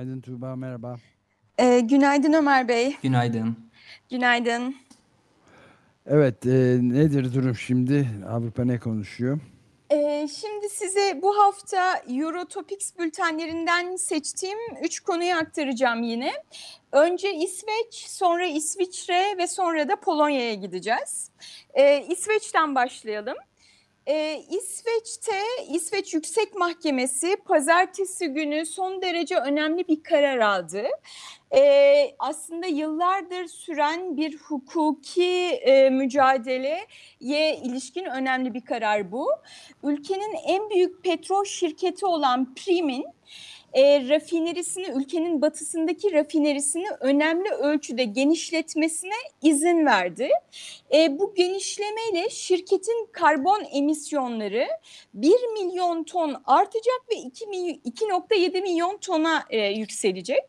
Günaydın Tuğba, merhaba. Ee, günaydın Ömer Bey. Günaydın. Günaydın. Evet, e, nedir durum şimdi? Avrupa ne konuşuyor? Ee, şimdi size bu hafta Eurotopics bültenlerinden seçtiğim üç konuyu aktaracağım yine. Önce İsveç, sonra İsviçre ve sonra da Polonya'ya gideceğiz. Ee, İsveç'ten başlayalım. Ee, İsveç'te İsveç Yüksek Mahkemesi pazartesi günü son derece önemli bir karar aldı. Ee, aslında yıllardır süren bir hukuki e, mücadeleye ilişkin önemli bir karar bu. Ülkenin en büyük petrol şirketi olan Prim'in e, rafinerisini ülkenin batısındaki rafinerisini önemli ölçüde genişletmesine izin verdi. E, bu genişlemeyle şirketin karbon emisyonları 1 milyon ton artacak ve 2.7 milyon tona e, yükselecek.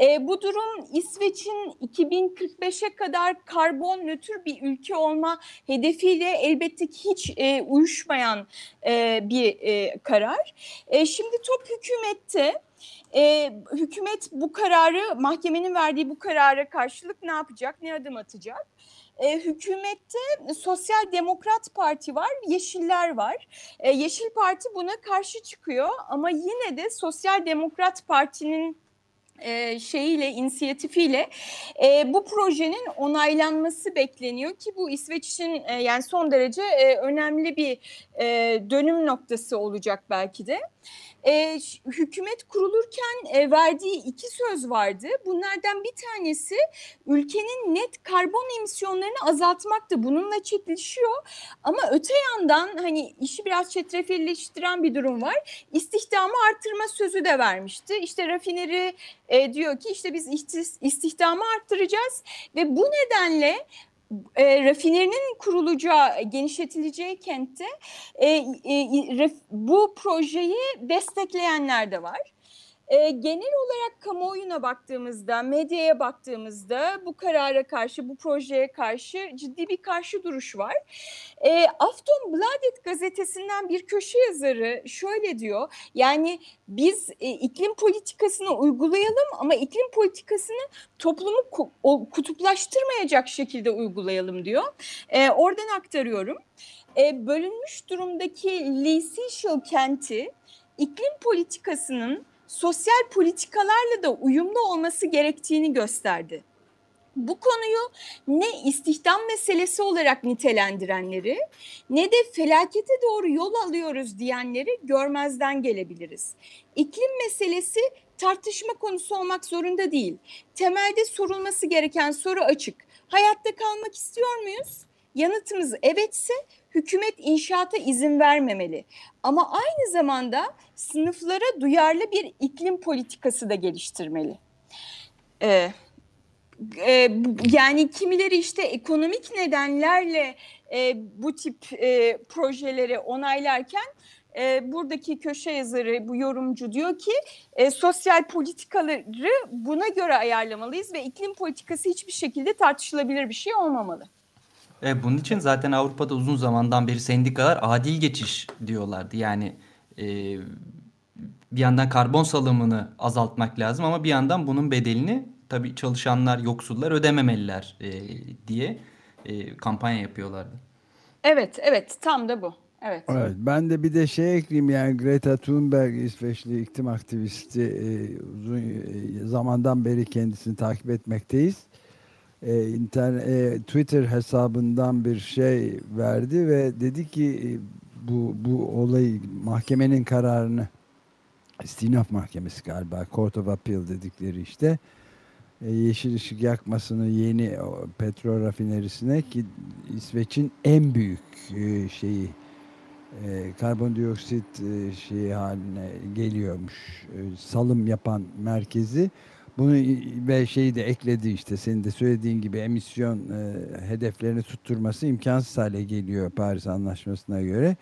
E, bu durum İsveç'in 2045'e kadar karbon nötr bir ülke olma hedefiyle elbette ki hiç e, uyuşmayan e, bir e, karar. E, şimdi top hükümette e, hükümet bu kararı mahkemenin verdiği bu karara karşılık ne yapacak, ne adım atacak? E, hükümette Sosyal Demokrat Parti var, Yeşiller var. E, Yeşil Parti buna karşı çıkıyor ama yine de Sosyal Demokrat Parti'nin e, şeyiyle, inisiyatifiyle e, bu projenin onaylanması bekleniyor ki bu İsveç için e, yani son derece e, önemli bir e, dönüm noktası olacak belki de e, hükümet kurulurken e, verdiği iki söz vardı. Bunlardan bir tanesi ülkenin net karbon emisyonlarını azaltmaktı. Bununla çetleşiyor ama öte yandan hani işi biraz çetrefilleştiren bir durum var. İstihdamı artırma sözü de vermişti. İşte rafineri e, diyor ki işte biz istihdamı arttıracağız ve bu nedenle e, rafinerinin kurulacağı, genişletileceği kentte e, e, bu projeyi destekleyenler de var. E, genel olarak kamuoyuna baktığımızda, medyaya baktığımızda bu karara karşı, bu projeye karşı ciddi bir karşı duruş var. E, Aftonbladet gazetesinden bir köşe yazarı şöyle diyor, yani biz e, iklim politikasını uygulayalım ama iklim politikasını toplumu kutuplaştırmayacak şekilde uygulayalım diyor. E, oradan aktarıyorum. E, bölünmüş durumdaki Lee Seychelles kenti iklim politikasının sosyal politikalarla da uyumlu olması gerektiğini gösterdi. Bu konuyu ne istihdam meselesi olarak nitelendirenleri ne de felakete doğru yol alıyoruz diyenleri görmezden gelebiliriz. İklim meselesi tartışma konusu olmak zorunda değil. Temelde sorulması gereken soru açık. Hayatta kalmak istiyor muyuz? Yanıtımız evetse hükümet inşaata izin vermemeli. Ama aynı zamanda sınıflara duyarlı bir iklim politikası da geliştirmeli. Ee, e, yani kimileri işte ekonomik nedenlerle e, bu tip e, projeleri onaylarken e, buradaki köşe yazarı, bu yorumcu diyor ki e, sosyal politikaları buna göre ayarlamalıyız ve iklim politikası hiçbir şekilde tartışılabilir bir şey olmamalı. E, bunun için zaten Avrupa'da uzun zamandan beri sendikalar adil geçiş diyorlardı. Yani e, bir yandan karbon salımını azaltmak lazım ama bir yandan bunun bedelini tabii çalışanlar, yoksullar ödememeliler e, diye e, kampanya yapıyorlardı. Evet, evet tam da bu. Evet. evet. Ben de bir de şey ekleyeyim yani Greta Thunberg İsveçli iklim aktivisti e, uzun e, zamandan beri kendisini takip etmekteyiz e, internet, e, Twitter hesabından bir şey verdi ve dedi ki e, bu bu olayı mahkemenin kararını istinaf mahkemesi galiba Court of Appeal dedikleri işte e, yeşil ışık yakmasını yeni petrol rafinerisine ki İsveç'in en büyük e, şeyi e, karbondioksit e, şeyi haline geliyormuş. E, salım yapan merkezi. Bunu ve şeyi de ekledi işte senin de söylediğin gibi emisyon e, hedeflerini tutturması imkansız hale geliyor Paris Anlaşması'na göre.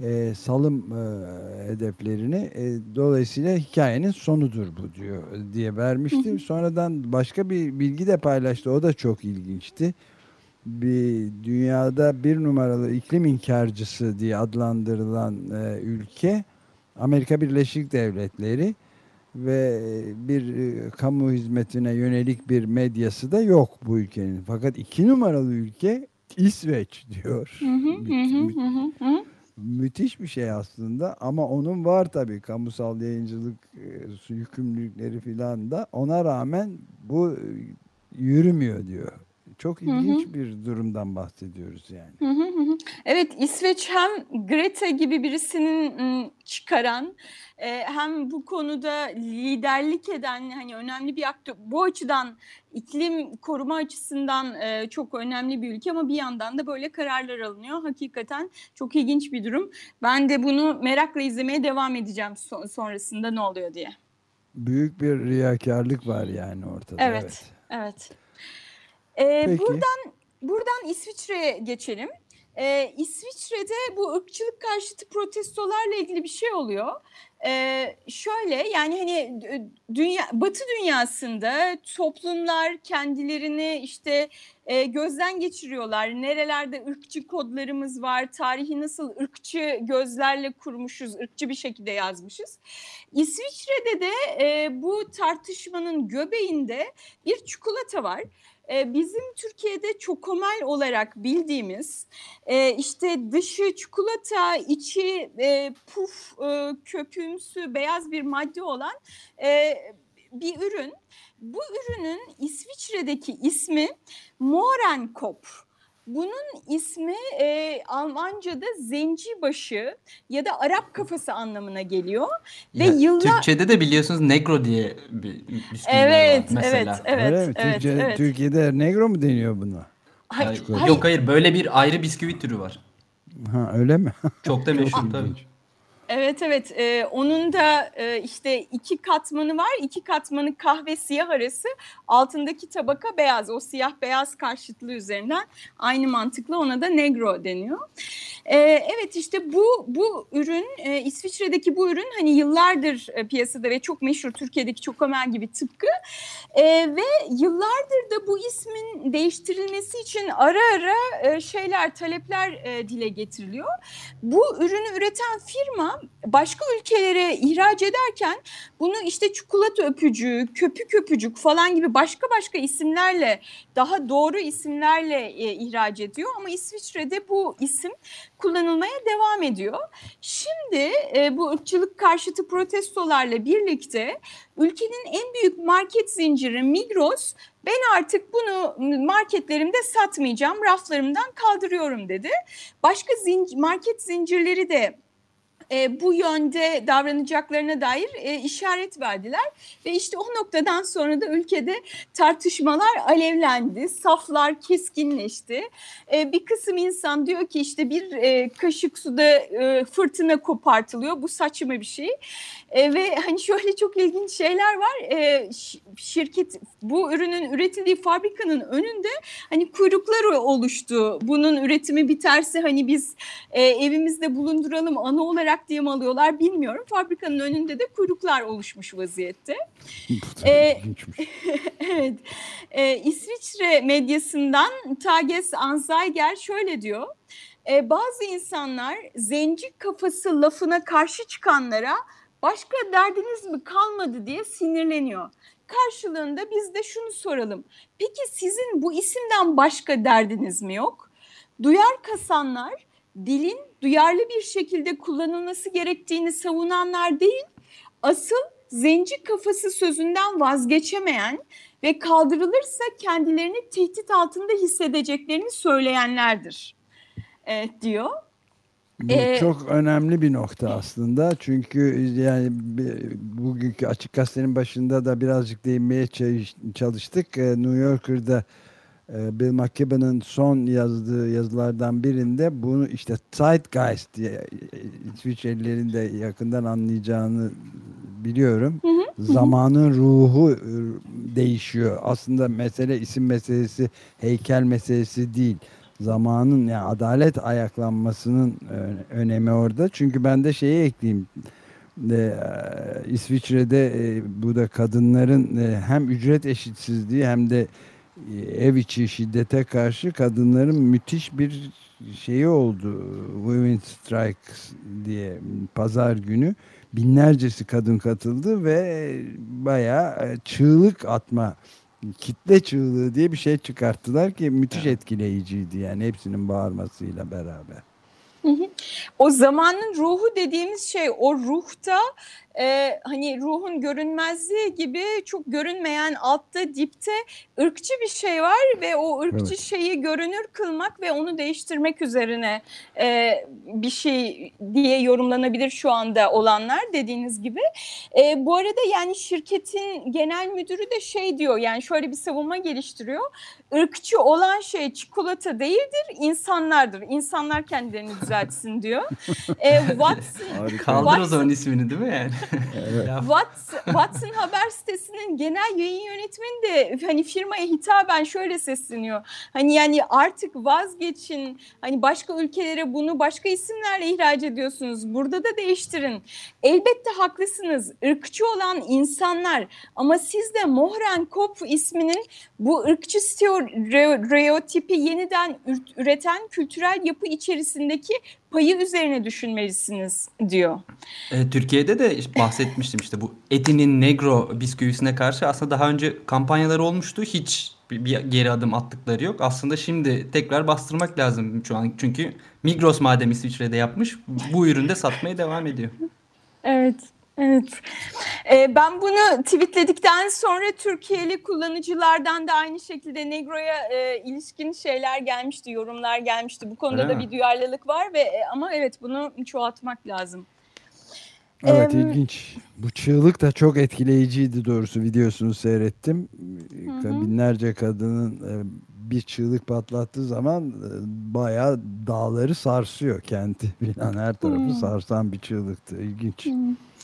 E, salım e, hedeflerini e, dolayısıyla hikayenin sonudur bu diyor diye vermiştim. Sonradan başka bir bilgi de paylaştı. O da çok ilginçti bir dünyada bir numaralı iklim inkarcısı diye adlandırılan e, ülke Amerika Birleşik Devletleri ve bir e, kamu hizmetine yönelik bir medyası da yok bu ülkenin. Fakat iki numaralı ülke İsveç diyor. Hı hı, hı hı, hı hı. Müthiş bir şey aslında ama onun var tabii kamusal yayıncılık e, yükümlülükleri filan da ona rağmen bu e, yürümüyor diyor. Çok ilginç bir durumdan bahsediyoruz yani. Hı hı hı hı. Evet İsveç hem Greta gibi birisinin ım, çıkaran e, hem bu konuda liderlik eden hani önemli bir aktör bu açıdan iklim koruma açısından e, çok önemli bir ülke ama bir yandan da böyle kararlar alınıyor. Hakikaten çok ilginç bir durum. Ben de bunu merakla izlemeye devam edeceğim son- sonrasında ne oluyor diye. Büyük bir riyakarlık var yani ortada. Evet. Evet. Ee, Peki. buradan buradan İsviçre'ye geçelim. Ee, İsviçre'de bu ırkçılık karşıtı protestolarla ilgili bir şey oluyor. Ee, şöyle yani hani dünya Batı dünyasında toplumlar kendilerini işte e, gözden geçiriyorlar. Nerelerde ırkçı kodlarımız var, tarihi nasıl ırkçı gözlerle kurmuşuz, ırkçı bir şekilde yazmışız. İsviçre'de de e, bu tartışmanın göbeğinde bir çikolata var. E, bizim Türkiye'de çokomel olarak bildiğimiz e, işte dışı çikolata, içi e, puf e, köpüğümsü beyaz bir madde olan e, bir ürün. Bu ürünün İsviçre'deki ismi Mohrenkopf. Bunun ismi e, Almanca'da zenci başı ya da Arap kafası anlamına geliyor. Ve Ya, yıllar- Türkçe'de de biliyorsunuz negro diye bir bisküviler Evet, var mesela. evet, evet, mi? evet, Türkçe, evet. Türkiye'de negro mu deniyor buna? Hayır, Hayır, hayır. Yok hayır böyle bir ayrı bisküvi türü var. Ha öyle mi? Çok da meşhur tabii. Evet evet Ee, onun da e, işte iki katmanı var iki katmanı kahve siyah arası altındaki tabaka beyaz o siyah beyaz karşıtlığı üzerinden aynı mantıkla ona da negro deniyor. Ee, evet işte bu bu ürün e, İsviçre'deki bu ürün hani yıllardır e, piyasada ve çok meşhur Türkiye'deki çokomel gibi tıpkı Ee, ve yıllardır da bu ismin değiştirilmesi için ara ara e, şeyler talepler e, dile getiriliyor. Bu ürünü üreten firma başka ülkelere ihraç ederken bunu işte çikolata öpücüğü, köpük öpücük falan gibi başka başka isimlerle daha doğru isimlerle e, ihraç ediyor ama İsviçre'de bu isim kullanılmaya devam ediyor. Şimdi e, bu ırkçılık karşıtı protestolarla birlikte ülkenin en büyük market zinciri Migros ben artık bunu marketlerimde satmayacağım, raflarımdan kaldırıyorum dedi. Başka zin- market zincirleri de e, bu yönde davranacaklarına dair e, işaret verdiler ve işte o noktadan sonra da ülkede tartışmalar alevlendi, saflar keskinleşti. E, bir kısım insan diyor ki işte bir e, kaşık suda e, fırtına kopartılıyor, bu saçma bir şey. E, ve hani şöyle çok ilginç şeyler var. E, şirket bu ürünün üretildiği fabrikanın önünde hani kuyruklar oluştu. Bunun üretimi biterse hani biz e, evimizde bulunduralım ana olarak diye mi alıyorlar bilmiyorum. Fabrikanın önünde de kuyruklar oluşmuş vaziyette. Ee, evet. Ee, İsviçre medyasından Tages Anzeiger şöyle diyor. Ee, bazı insanlar zenci kafası lafına karşı çıkanlara başka derdiniz mi kalmadı diye sinirleniyor. Karşılığında biz de şunu soralım. Peki sizin bu isimden başka derdiniz mi yok? Duyar kasanlar dilin duyarlı bir şekilde kullanılması gerektiğini savunanlar değil, asıl zenci kafası sözünden vazgeçemeyen ve kaldırılırsa kendilerini tehdit altında hissedeceklerini söyleyenlerdir e, diyor. Bu Ee, çok önemli bir nokta aslında. Çünkü yani bugünkü Açık Gazete'nin başında da birazcık değinmeye çalış- çalıştık. Ee, New Yorker'da e, Bill McKibben'ın son yazdığı yazılardan birinde bunu işte Zeitgeist diye e, İsviçrelilerin de yakından anlayacağını biliyorum. Hı hı. Zamanın ruhu e, değişiyor. Aslında mesele isim meselesi, heykel meselesi değil. Zamanın yani adalet ayaklanmasının önemi orada. Çünkü ben de şeyi ekleyeyim. E, İsviçre'de e, bu da kadınların e, hem ücret eşitsizliği hem de ev içi şiddete karşı kadınların müthiş bir şeyi oldu. Women Strikes diye pazar günü binlercesi kadın katıldı ve bayağı çığlık atma kitle çığlığı diye bir şey çıkarttılar ki müthiş etkileyiciydi yani hepsinin bağırmasıyla beraber. O zamanın ruhu dediğimiz şey o ruhta e, hani ruhun görünmezliği gibi çok görünmeyen altta dipte ırkçı bir şey var ve o ırkçı evet. şeyi görünür kılmak ve onu değiştirmek üzerine e, bir şey diye yorumlanabilir şu anda olanlar dediğiniz gibi. E, bu arada yani şirketin genel müdürü de şey diyor yani şöyle bir savunma geliştiriyor. Irkçı olan şey çikolata değildir insanlardır. İnsanlar kendilerini düzeltsin diyor. e, Watson, Kaldır o zaman ismini değil mi yani? Watson, Watson haber sitesinin genel yayın yönetmeni de hani firmaya hitaben şöyle sesleniyor. Hani yani artık vazgeçin. Hani başka ülkelere bunu başka isimlerle ihraç ediyorsunuz. Burada da değiştirin. Elbette haklısınız. Irkçı olan insanlar ama siz de Mohren Kopf isminin bu ırkçı stereotipi yeniden üreten kültürel yapı içerisindeki payı üzerine düşünmelisiniz diyor. E, Türkiye'de de bahsetmiştim işte bu Etinin Negro bisküvisine karşı aslında daha önce kampanyalar olmuştu. Hiç bir, bir geri adım attıkları yok. Aslında şimdi tekrar bastırmak lazım şu an. Çünkü Migros madem İsviçre'de yapmış bu üründe satmaya devam ediyor. Evet. Evet. Ee, ben bunu tweetledikten sonra Türkiye'li kullanıcılardan da aynı şekilde Negro'ya e, ilişkin şeyler gelmişti, yorumlar gelmişti. Bu konuda Öyle da mi? bir duyarlılık var ve e, ama evet bunu çoğaltmak lazım. Evet ee, ilginç. Bu çığlık da çok etkileyiciydi doğrusu videosunu seyrettim. Hı. Binlerce kadının e, bir çığlık patlattığı zaman e, bayağı dağları sarsıyor kenti falan her tarafı hı. sarsan bir çığlıktı. İlginç. Hı.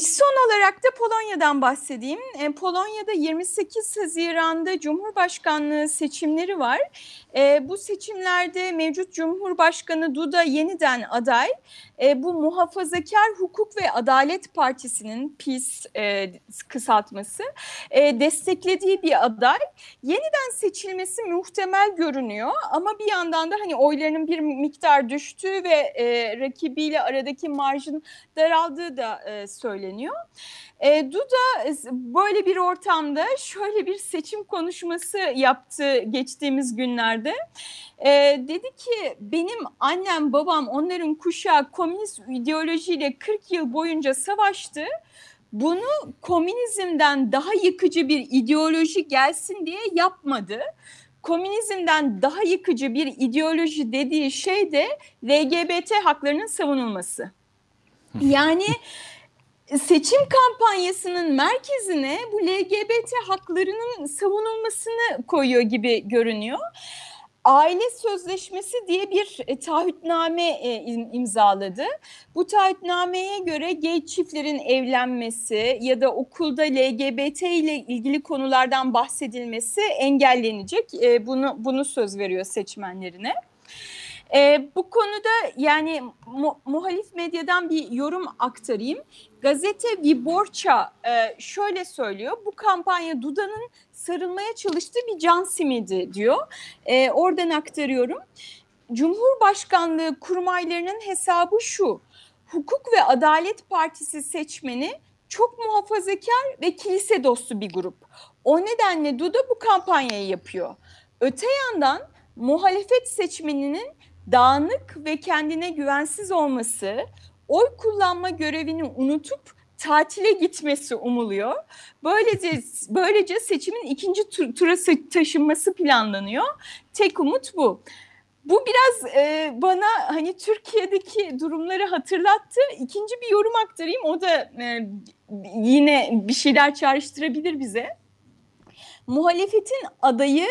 son olarak da Polonya'dan bahsedeyim. E, Polonya'da 28 Haziran'da Cumhurbaşkanlığı seçimleri var. E, bu seçimlerde mevcut Cumhurbaşkanı Duda yeniden aday. Bu muhafazakar Hukuk ve Adalet Partisi'nin PiS kısaltması desteklediği bir aday. Yeniden seçilmesi muhtemel görünüyor ama bir yandan da hani oylarının bir miktar düştüğü ve rakibiyle aradaki marjın daraldığı da söyleniyor. E, Duda böyle bir ortamda şöyle bir seçim konuşması yaptı geçtiğimiz günlerde. E, dedi ki benim annem babam onların kuşağı komünist ideolojiyle 40 yıl boyunca savaştı. Bunu komünizmden daha yıkıcı bir ideoloji gelsin diye yapmadı komünizmden daha yıkıcı bir ideoloji dediği şey de LGBT haklarının savunulması. Yani seçim kampanyasının merkezine bu LGBT haklarının savunulmasını koyuyor gibi görünüyor. Aile Sözleşmesi diye bir e, taahhütname e, imzaladı. Bu taahhütnameye göre gay çiftlerin evlenmesi ya da okulda LGBT ile ilgili konulardan bahsedilmesi engellenecek. E, bunu bunu söz veriyor seçmenlerine. E, bu konuda yani mu, muhalif medyadan bir yorum aktarayım. Gazete Viborça e, şöyle söylüyor. Bu kampanya Duda'nın sarılmaya çalıştığı bir can simidi diyor. E, oradan aktarıyorum. Cumhurbaşkanlığı kurmaylarının hesabı şu. Hukuk ve Adalet Partisi seçmeni çok muhafazakar ve kilise dostu bir grup. O nedenle Duda bu kampanyayı yapıyor. Öte yandan muhalefet seçmeninin dağınık ve kendine güvensiz olması, oy kullanma görevini unutup tatile gitmesi umuluyor. Böylece böylece seçimin ikinci tur, tura taşınması planlanıyor. Tek umut bu. Bu biraz e, bana hani Türkiye'deki durumları hatırlattı. İkinci bir yorum aktarayım. O da e, yine bir şeyler çağrıştırabilir bize. Muhalefetin adayı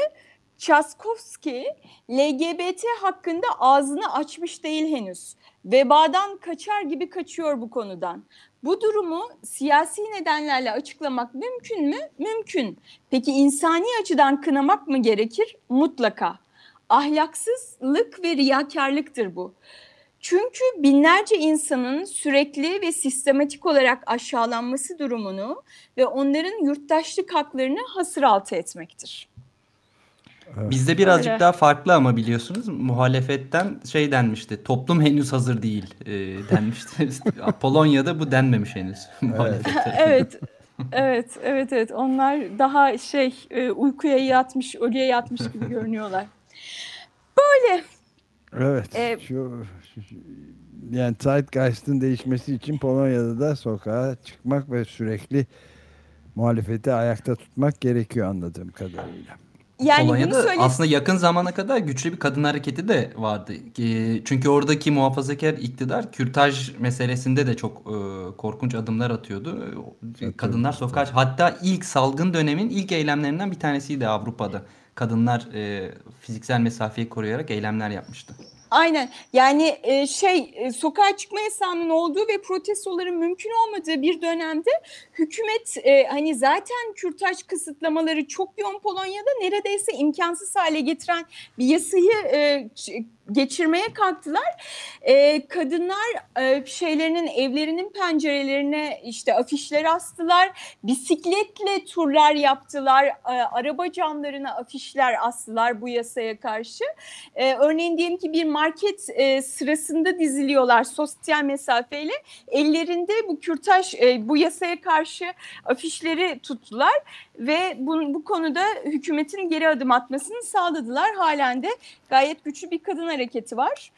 Çaskovski LGBT hakkında ağzını açmış değil henüz. Vebadan kaçar gibi kaçıyor bu konudan. Bu durumu siyasi nedenlerle açıklamak mümkün mü? Mümkün. Peki insani açıdan kınamak mı gerekir? Mutlaka. Ahlaksızlık ve riyakarlıktır bu. Çünkü binlerce insanın sürekli ve sistematik olarak aşağılanması durumunu ve onların yurttaşlık haklarını hasır altı etmektir. Bizde birazcık Öyle. daha farklı ama biliyorsunuz muhalefetten şey denmişti. Toplum henüz hazır değil e, denmişti. Polonya'da bu denmemiş henüz. muhalefete. evet. Evet, evet, evet. Onlar daha şey e, uykuya yatmış, ölüye yatmış gibi görünüyorlar. Evet. Ee, şu, şu- yani Zeitgeist'ın değişmesi için Polonya'da da sokağa çıkmak ve sürekli muhalefeti ayakta tutmak gerekiyor anladığım kadarıyla. Yani bunu Polonya'da söyle aslında yakın zamana kadar güçlü bir kadın hareketi de vardı. Çünkü oradaki muhafazakar iktidar kürtaj meselesinde de çok e, korkunç adımlar atıyordu. Kadınlar sokağa hatta ilk salgın dönemin ilk eylemlerinden bir tanesiydi Avrupa'da. Kadınlar e, fiziksel mesafeyi koruyarak eylemler yapmıştı. Aynen. Yani e, şey e, sokağa çıkma yasağının olduğu ve protestoların mümkün olmadığı bir dönemde hükümet e, hani zaten kürtaj kısıtlamaları çok yoğun Polonya'da neredeyse imkansız hale getiren bir yasayı e, geçirmeye kalktılar. E, kadınlar e, şeylerinin evlerinin pencerelerine işte afişler astılar. Bisikletle turlar yaptılar. E, araba camlarına afişler astılar bu yasaya karşı. E, örneğin diyelim ki bir market e, sırasında diziliyorlar sosyal mesafeyle. Ellerinde bu kürtaj, e, bu yasaya karşı afişleri tuttular ve bu, bu konuda hükümetin geri adım atmasını sağladılar. Halen de gayet güçlü bir kadın hareketi var.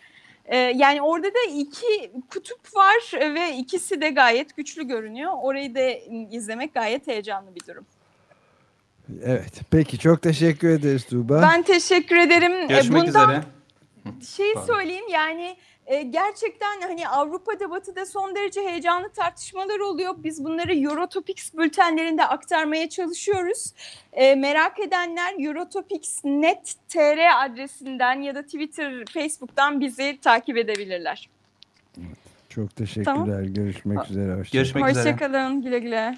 E, yani orada da iki kutup var ve ikisi de gayet güçlü görünüyor. Orayı da izlemek gayet heyecanlı bir durum. Evet. Peki çok teşekkür ederiz Tuğba. Ben teşekkür ederim. E, Görüşmek bundan üzere. Şeyi Pardon. söyleyeyim yani e, gerçekten hani Avrupa'da Batı'da son derece heyecanlı tartışmalar oluyor. Biz bunları Eurotopics bültenlerinde aktarmaya çalışıyoruz. E, merak edenler eurotopics.net.tr adresinden ya da Twitter, Facebook'tan bizi takip edebilirler. Çok teşekkürler. Tamam. Görüşmek üzere. Hoşça Görüşmek üzere. Hoşçakalın, güle güle.